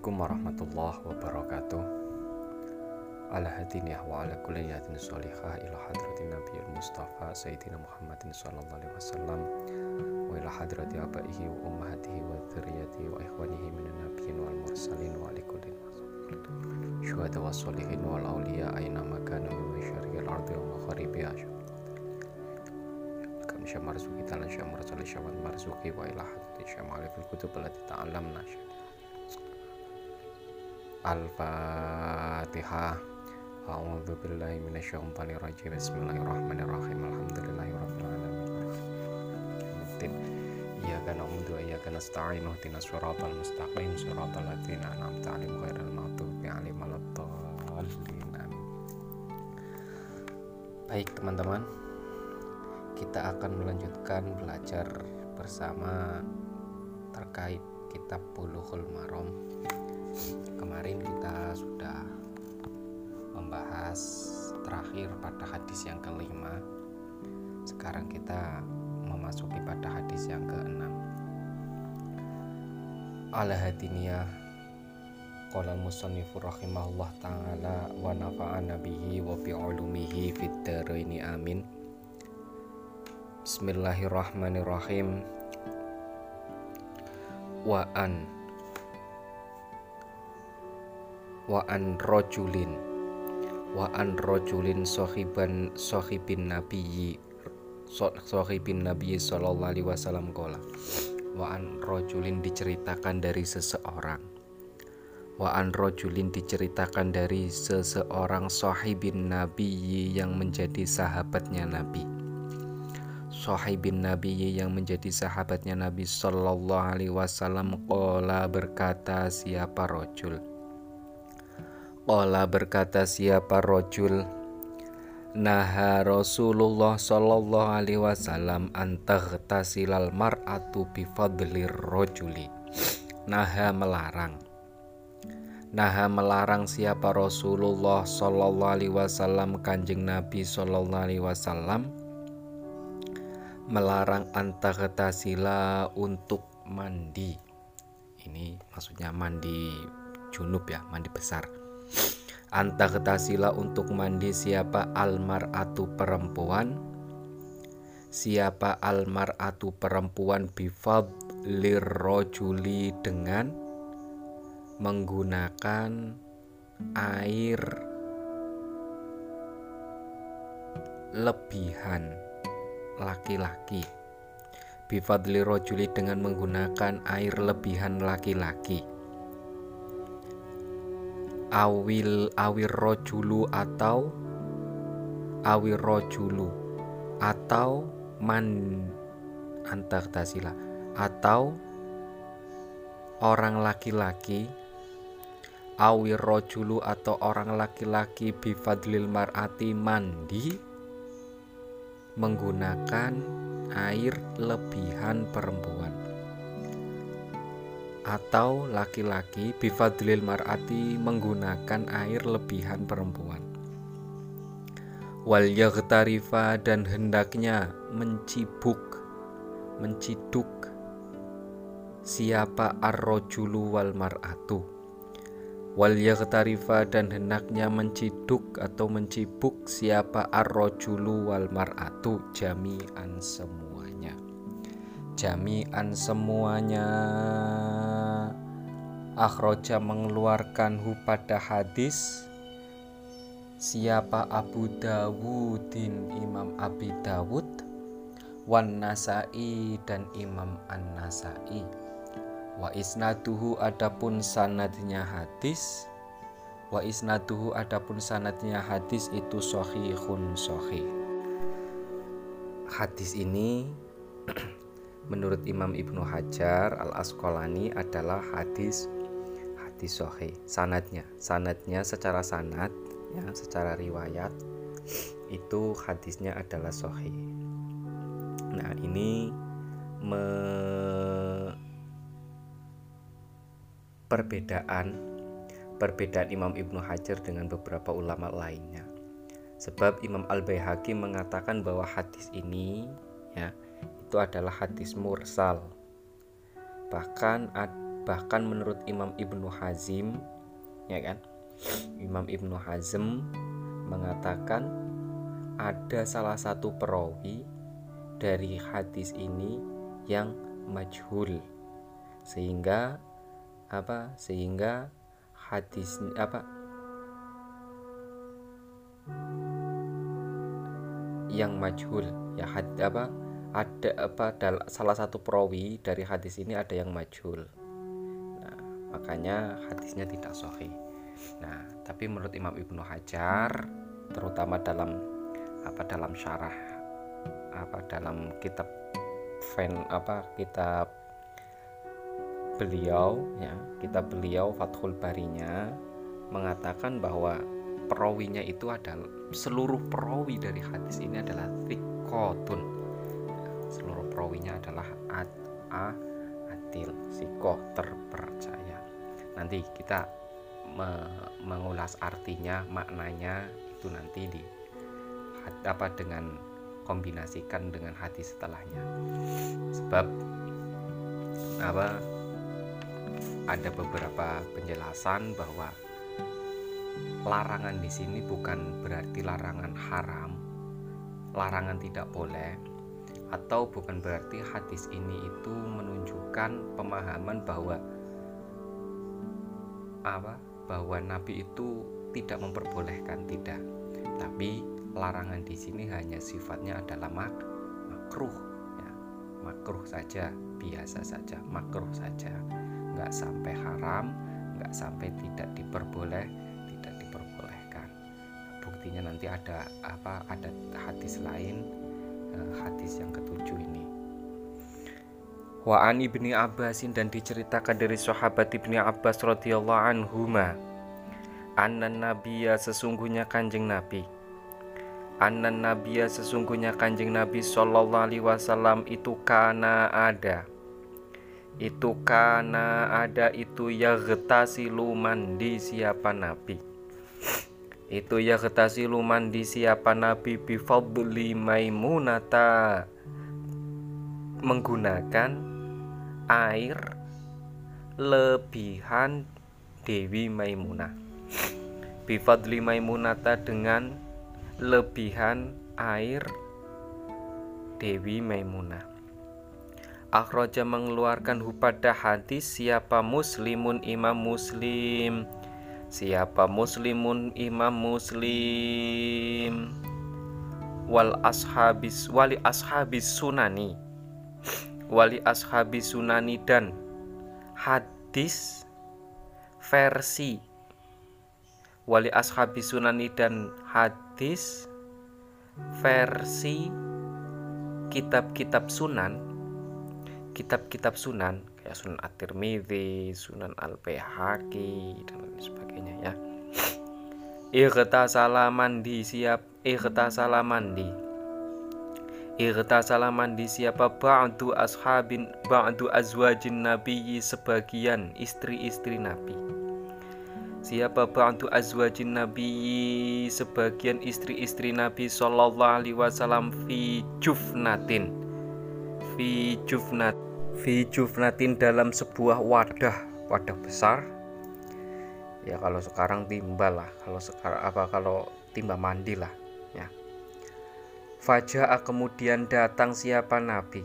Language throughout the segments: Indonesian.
Assalamualaikum warahmatullahi wabarakatuh. Ala hadiniyah wa ala kuliyatin sholihah ila hadratin nabiyil mustafa Sayyidina Muhammadin sallallahu alaihi wasallam Wa ila hadrati abaihi wa ummahatihi wa dzurriyyatihi wa ikhwanihi minan nabiyyin wal mursalin wa Syuhada wa sholihin wal aina min ardi wa syamar suki talan syamar salih marzuki wa ila hadrati syamar kutub ta'allamna Al-Fatihah. A'udzu billahi minasyaitonir rajim Bismillahirrahmanirrahim Alhamdulillahirabbil alamin. Iyyaka na'budu wa iyyaka nasta'in. Ihdinas siratal mustaqim. Siratal ladzina an'amta 'alaihim ghairil maghdubi 'alaihim waladdallin. Baik teman-teman. Kita akan melanjutkan belajar bersama terkait kitab Bulughul Maram kemarin kita sudah membahas terakhir pada hadis yang kelima. Sekarang kita memasuki pada hadis yang keenam. Ala hadiniyah Qala musannifu rahimahullah ta'ala wa nafa'ana bihi wa bi'ulumihi fid dharaini amin. Bismillahirrahmanirrahim. Wa an wa an rojulin. Wa an rojulin sohiban sohibin nabiyyi sohibin nabiyyi sallallahu alaihi wasallam kola wa an rojulin diceritakan dari seseorang. Wa an rojulin diceritakan dari seseorang sohibin nabiyyi yang menjadi sahabatnya nabi. Sohibin Nabi yang menjadi sahabatnya Nabi Sallallahu Alaihi Wasallam Kola berkata siapa rojul Qala berkata siapa rojul? Naha Rasulullah Sallallahu Alaihi Wasallam tasilal mar'atu bifadlir rojuli. Naha melarang. Naha melarang siapa Rasulullah Sallallahu Alaihi Wasallam kanjeng Nabi Sallallahu Alaihi Wasallam? Melarang tasila untuk mandi. Ini maksudnya mandi junub ya mandi besar Antagetasila untuk mandi siapa almar atu perempuan? Siapa almar atu perempuan bifad lirrojuli dengan menggunakan air lebihan laki-laki? Bifadli rojuli dengan menggunakan air lebihan laki-laki awil awir rojulu atau awir rojulu atau man antartasila atau orang laki-laki awir rojulu atau orang laki-laki bifadlil mar'ati mandi menggunakan air lebihan perempuan atau laki-laki bifadlil mar'ati menggunakan air lebihan perempuan. Wal yaghtarifa dan hendaknya mencibuk menciduk siapa ar-rajulu wal mar'atu. Wal yaghtarifa dan hendaknya menciduk atau mencibuk siapa ar-rajulu wal mar'atu. Jami'an semuanya. Jami'an semuanya akhroja mengeluarkan hu pada hadis siapa Abu Dawudin Imam Abi Dawud wan Nasai dan Imam An Nasai wa isnaduhu adapun sanadnya hadis wa isnaduhu adapun sanadnya hadis itu sahihun sahih. Hadis ini menurut Imam Ibnu Hajar Al Asqalani adalah hadis hadis sahih sanatnya. Sanatnya secara sanat ya secara riwayat itu hadisnya adalah sahih nah ini me perbedaan perbedaan Imam Ibnu Hajar dengan beberapa ulama lainnya. Sebab Imam Al Baihaqi mengatakan bahwa hadis ini ya itu adalah hadis mursal. Bahkan bahkan menurut Imam Ibnu Hazim ya kan? Imam Ibnu Hazm mengatakan ada salah satu perawi dari hadis ini yang majhul. Sehingga apa? Sehingga hadis apa? Yang majhul ya had, apa? Ada apa? Salah satu perawi dari hadis ini ada yang majhul makanya hadisnya tidak sahih. Nah tapi menurut Imam Ibnu Hajar terutama dalam apa dalam syarah apa dalam kitab fan apa kitab beliau ya kita beliau Fathul Barinya mengatakan bahwa perawinya itu adalah seluruh perawi dari hadis ini adalah tikotun seluruh perawinya adalah ad a adil sikoh terpercaya nanti kita me mengulas artinya maknanya itu nanti di apa dengan kombinasikan dengan hadis setelahnya. Sebab apa ada beberapa penjelasan bahwa larangan di sini bukan berarti larangan haram, larangan tidak boleh, atau bukan berarti hadis ini itu menunjukkan pemahaman bahwa apa? Bahwa Nabi itu tidak memperbolehkan tidak, tapi larangan di sini hanya sifatnya adalah mak makruh, ya, makruh saja, biasa saja, makruh saja. Nggak sampai haram nggak sampai tidak diperboleh tidak diperbolehkan. Buktinya nanti ada apa ada hadis lain eh, hadis yang ketujuh ini Wa an ibni Abbasin dan diceritakan dari sahabat ibni Abbas radhiyallahu anhuma Anan nabiya sesungguhnya kanjeng nabi. Anan nabiya sesungguhnya kanjeng nabi Sallallahu alaihi wasallam itu kana ada. Itu karena ada itu ya getasilu mandi siapa nabi. Itu ya getasilu mandi siapa nabi bifadli maimunata menggunakan air lebihan Dewi Maimunah bifadli maimunata dengan lebihan air Dewi Maimunah Akhroja mengeluarkan pada hadis siapa muslimun imam muslim? Siapa muslimun imam muslim? Wal ashabis wali ashabis sunani Wali ashabis sunani dan hadis versi Wali ashabis sunani dan hadis versi kitab-kitab sunan kitab-kitab sunan kayak Sunan At-Tirmidzi, Sunan Al-Baihaqi dan lain sebagainya ya. Ightasala mandi siap ightasala mandi. Ightasala mandi siapa? Ba'du ashabin ba'du azwajin nabiyyi sebagian istri-istri nabi. Siapa? Ba'du azwajin nabiyyi sebagian istri-istri nabi sallallahu alaihi wasallam fi jufnatin. Fi jufnat fi jufnatin dalam sebuah wadah wadah besar. Ya kalau sekarang timbal lah. Kalau sekarang apa kalau timba mandi lah Fajaa kemudian datang siapa nabi?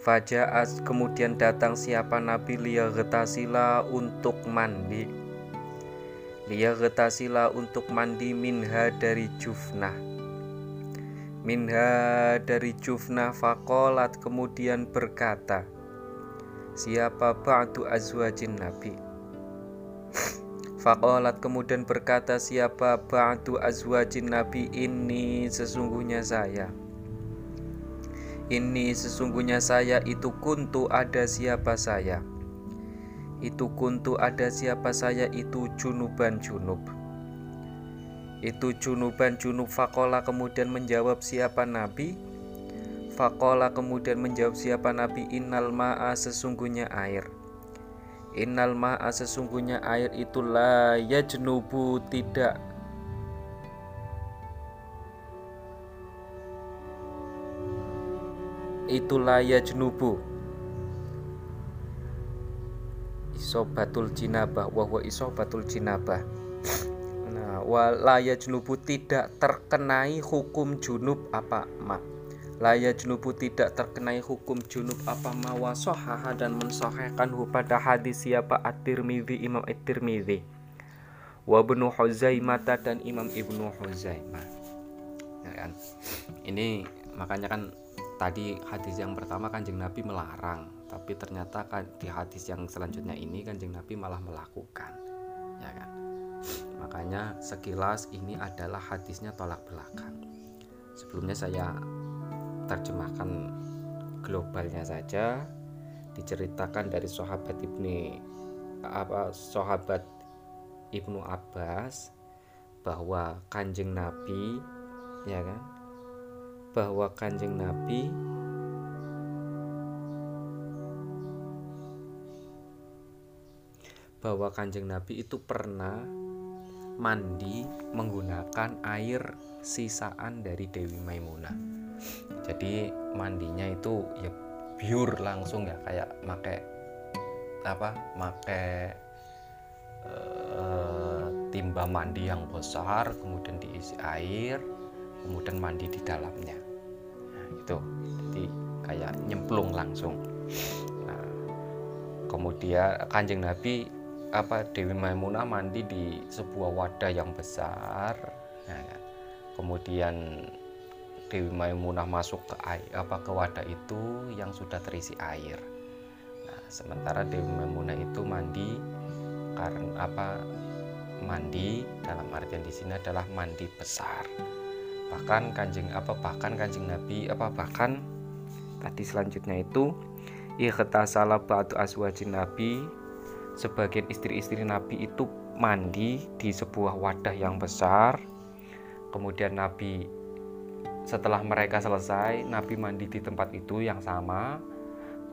Fajaa kemudian datang siapa nabi? Liyagetasila untuk mandi. Liyagetasila untuk mandi minha dari jufnah. Minha dari Jufna fakolat kemudian berkata Siapa ba'du azwajin Nabi Fakolat kemudian berkata siapa ba'du azwajin Nabi? Ini sesungguhnya saya. Ini sesungguhnya saya itu kuntu ada siapa saya. Itu kuntu ada siapa saya itu junuban junub. Itu junuban junub. Fakola kemudian menjawab siapa nabi? Fakola kemudian menjawab siapa nabi? Innal ma'a sesungguhnya air Innal ma'a sesungguhnya air itulah ya jenubu tidak Itulah ya jenubu isobatul jinabah wa isobatul jinabah. Nah walaya junubu tidak terkenai hukum junub apa ma laya junubu tidak terkenai hukum junub apa ma wasohaha dan mensohhekan pada hadis siapa at-tirmidhi imam at-tirmidhi wa ibnu Huzaimah dan imam ibnu Huzaimah. Ya kan? Ini makanya kan tadi hadis yang pertama kanjeng Nabi melarang tapi ternyata kan di hadis yang selanjutnya ini kanjeng Nabi malah melakukan. Ya kan? Makanya sekilas ini adalah hadisnya tolak belakang. Sebelumnya saya terjemahkan globalnya saja diceritakan dari sahabat ibni apa sahabat ibnu Abbas bahwa kanjeng Nabi ya kan bahwa Kanjeng Nabi bahwa Kanjeng Nabi itu pernah mandi menggunakan air sisaan dari Dewi Maimunah. Jadi mandinya itu ya pure langsung ya kayak make apa? Make uh, timba mandi yang besar kemudian diisi air kemudian mandi di dalamnya. Nah, itu. Jadi kayak nyemplung langsung. Nah, kemudian kanjeng nabi apa Dewi Maimunah mandi di sebuah wadah yang besar. Nah, kemudian Dewi Maimunah masuk ke air apa ke wadah itu yang sudah terisi air. Nah, sementara Dewi Maimunah itu mandi karena apa mandi dalam artian di sini adalah mandi besar. Bahkan kanjeng apa bahkan kanjeng nabi apa bahkan tadi selanjutnya itu salah batu aswajin nabi sebagian istri-istri nabi itu mandi di sebuah wadah yang besar. Kemudian nabi setelah mereka selesai nabi mandi di tempat itu yang sama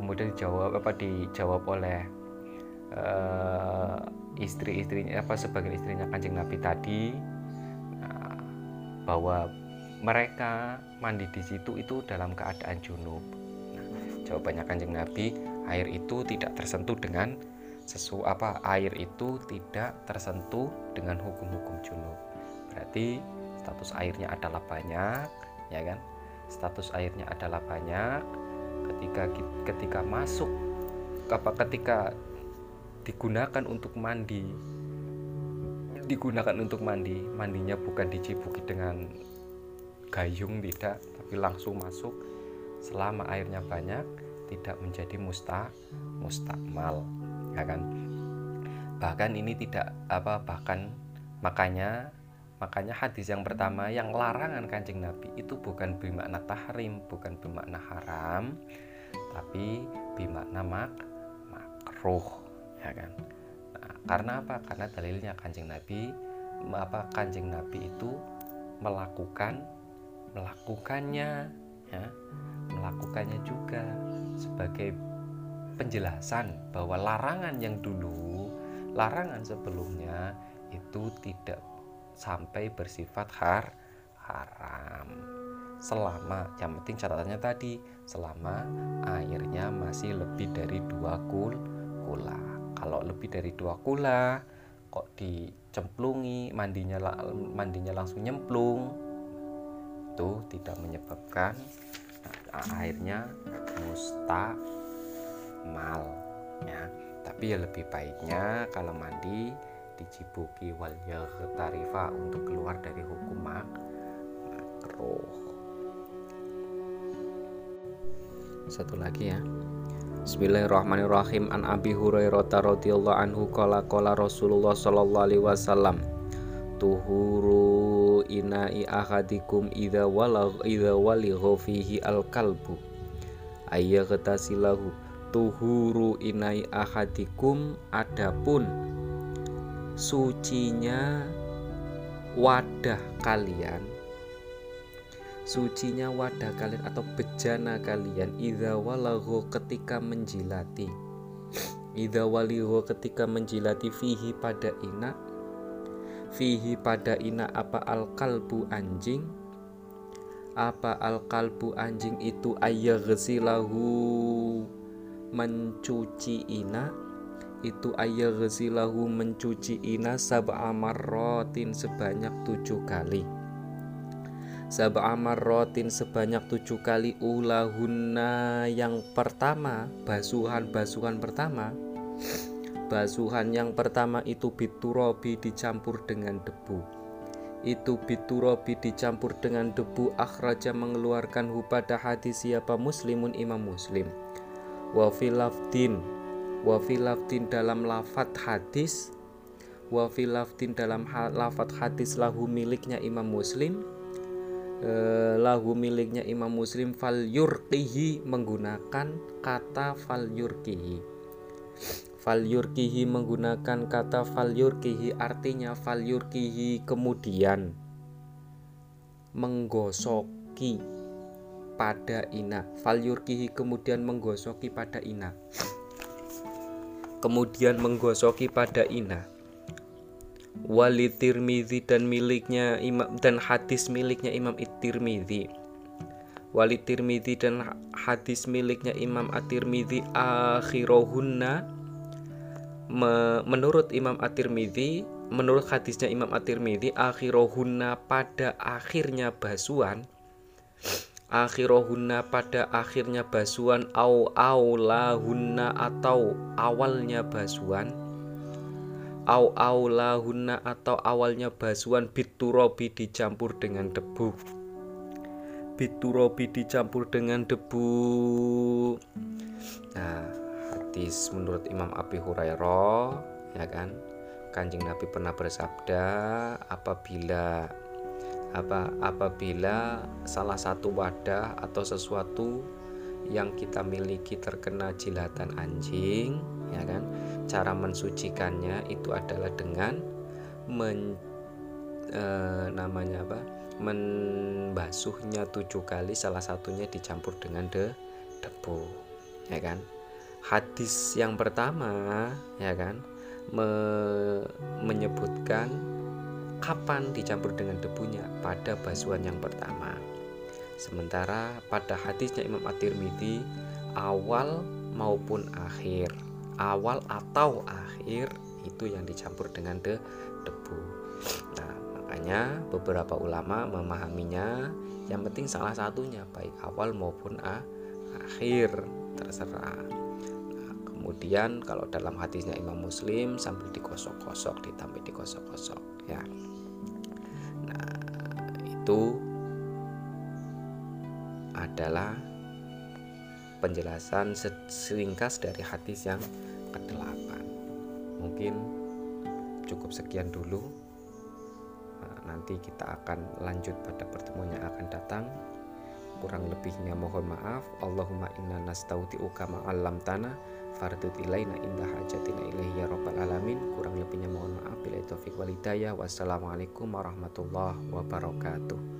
kemudian dijawab apa dijawab oleh uh, istri-istrinya apa sebagian istrinya kanjeng nabi tadi uh, bahwa mereka mandi di situ itu dalam keadaan junub. Nah, jawabannya kanjeng Nabi, air itu tidak tersentuh dengan sesu apa air itu tidak tersentuh dengan hukum-hukum junub. Berarti status airnya adalah banyak, ya kan? Status airnya adalah banyak. Ketika ketika masuk apa ketika digunakan untuk mandi digunakan untuk mandi mandinya bukan dicipuki dengan gayung tidak tapi langsung masuk. Selama airnya banyak tidak menjadi musta mustakmal ya kan? Bahkan ini tidak apa bahkan makanya makanya hadis yang pertama yang larangan kancing nabi itu bukan bermakna tahrim bukan bermakna haram tapi bermakna mak makruh ya kan? Nah, karena apa? Karena dalilnya kancing nabi apa kancing nabi itu melakukan melakukannya ya melakukannya juga sebagai penjelasan bahwa larangan yang dulu larangan sebelumnya itu tidak sampai bersifat har haram. Selama yang penting catatannya tadi selama airnya masih lebih dari dua kul kula. Kalau lebih dari dua kula kok dicemplungi mandinya mandinya langsung nyemplung itu tidak menyebabkan airnya mustamal ya. Tapi ya lebih baiknya kalau mandi dicibuki wal tarifa untuk keluar dari hukum makruh. Satu lagi ya. Bismillahirrahmanirrahim. An Abi Hurairah radhiyallahu anhu qala qala Rasulullah sallallahu alaihi wasallam tuhuru inai ahadikum idza walag idza waligha fihi al kalbu ayyaghtasilahu tuhuru inai ahadikum. Adapun sucinya wadah kalian. Sucinya wadah kalian atau bejana kalian. Idza ketika menjilati. Idza ketika menjilati fihi pada inak fihi pada ina apa al kalbu anjing? Apa al kalbu anjing itu ghasilahu mencuci ina itu ayaghsilahu mencuci ina sab'a marratin sebanyak tujuh kali. Sab'a marratin sebanyak tujuh kali ulahunna. Yang pertama basuhan-basuhan pertama. Basuhan yang pertama itu biturobi dicampur dengan debu. Itu biturobi dicampur dengan debu akhraja mengeluarkan hu pada hadis siapa muslimun imam muslim. Wa filafdin wa filafdin dalam lafat hadis. Wa filafdin dalam lafat hadis lahu miliknya imam muslim. Eh, lagu miliknya Imam Muslim fal yurkihi menggunakan kata fal yurkihi fal yurkihi menggunakan kata fal yurkihi artinya fal yurkihi kemudian menggosoki pada ina fal yurkihi kemudian menggosoki pada ina kemudian menggosoki pada ina. Wali Tirmizi dan miliknya Imam dan hadis miliknya Imam At-Tirmizi wali Tirmizi dan hadis miliknya Imam At-Tirmizi akhirohunna me, menurut Imam At-Tirmizi menurut hadisnya Imam At-Tirmizi akhirohunna pada akhirnya basuhan akhirohunna pada akhirnya basuhan au aulahunna atau awalnya basuhan. Au aulahunna atau awalnya basuhan biturobi dicampur dengan debu. Biturobi dicampur dengan debu. Nah hadis menurut Imam Abi Hurairah ya kan? Kanjeng Nabi pernah bersabda apabila apa apabila salah satu wadah atau sesuatu yang kita miliki terkena jilatan anjing ya kan? Cara mensucikannya itu adalah dengan men, e, namanya apa? Membasuhnya tujuh kali salah satunya dicampur dengan de, debu ya kan? Hadis yang pertama ya kan? Me, menyebutkan kapan dicampur dengan debunya pada basuhan yang pertama sementara pada hadisnya Imam At-Tirmidzi awal maupun akhir awal atau akhir itu yang dicampur dengan de debu. Nah, makanya beberapa ulama memahaminya yang penting salah satunya baik awal maupun a, akhir terserah. Nah, kemudian kalau dalam hadisnya Imam Muslim sambil digosok-gosok ditambah digosok-gosok ya. Itu adalah penjelasan seringkas dari hadis yang ke-8 mungkin cukup sekian dulu. Nah, nanti kita akan lanjut pada pertemuan yang akan datang. Kurang lebihnya mohon maaf. Allahumma inna nastauti'uka ma'allam tanah fardut ilaina indah hajatina ilaihi ya rabbal alamin. Kurang lebihnya mohon maaf. Bila taufiq walidayah wassalamualaikum warahmatullahi wabarakatuh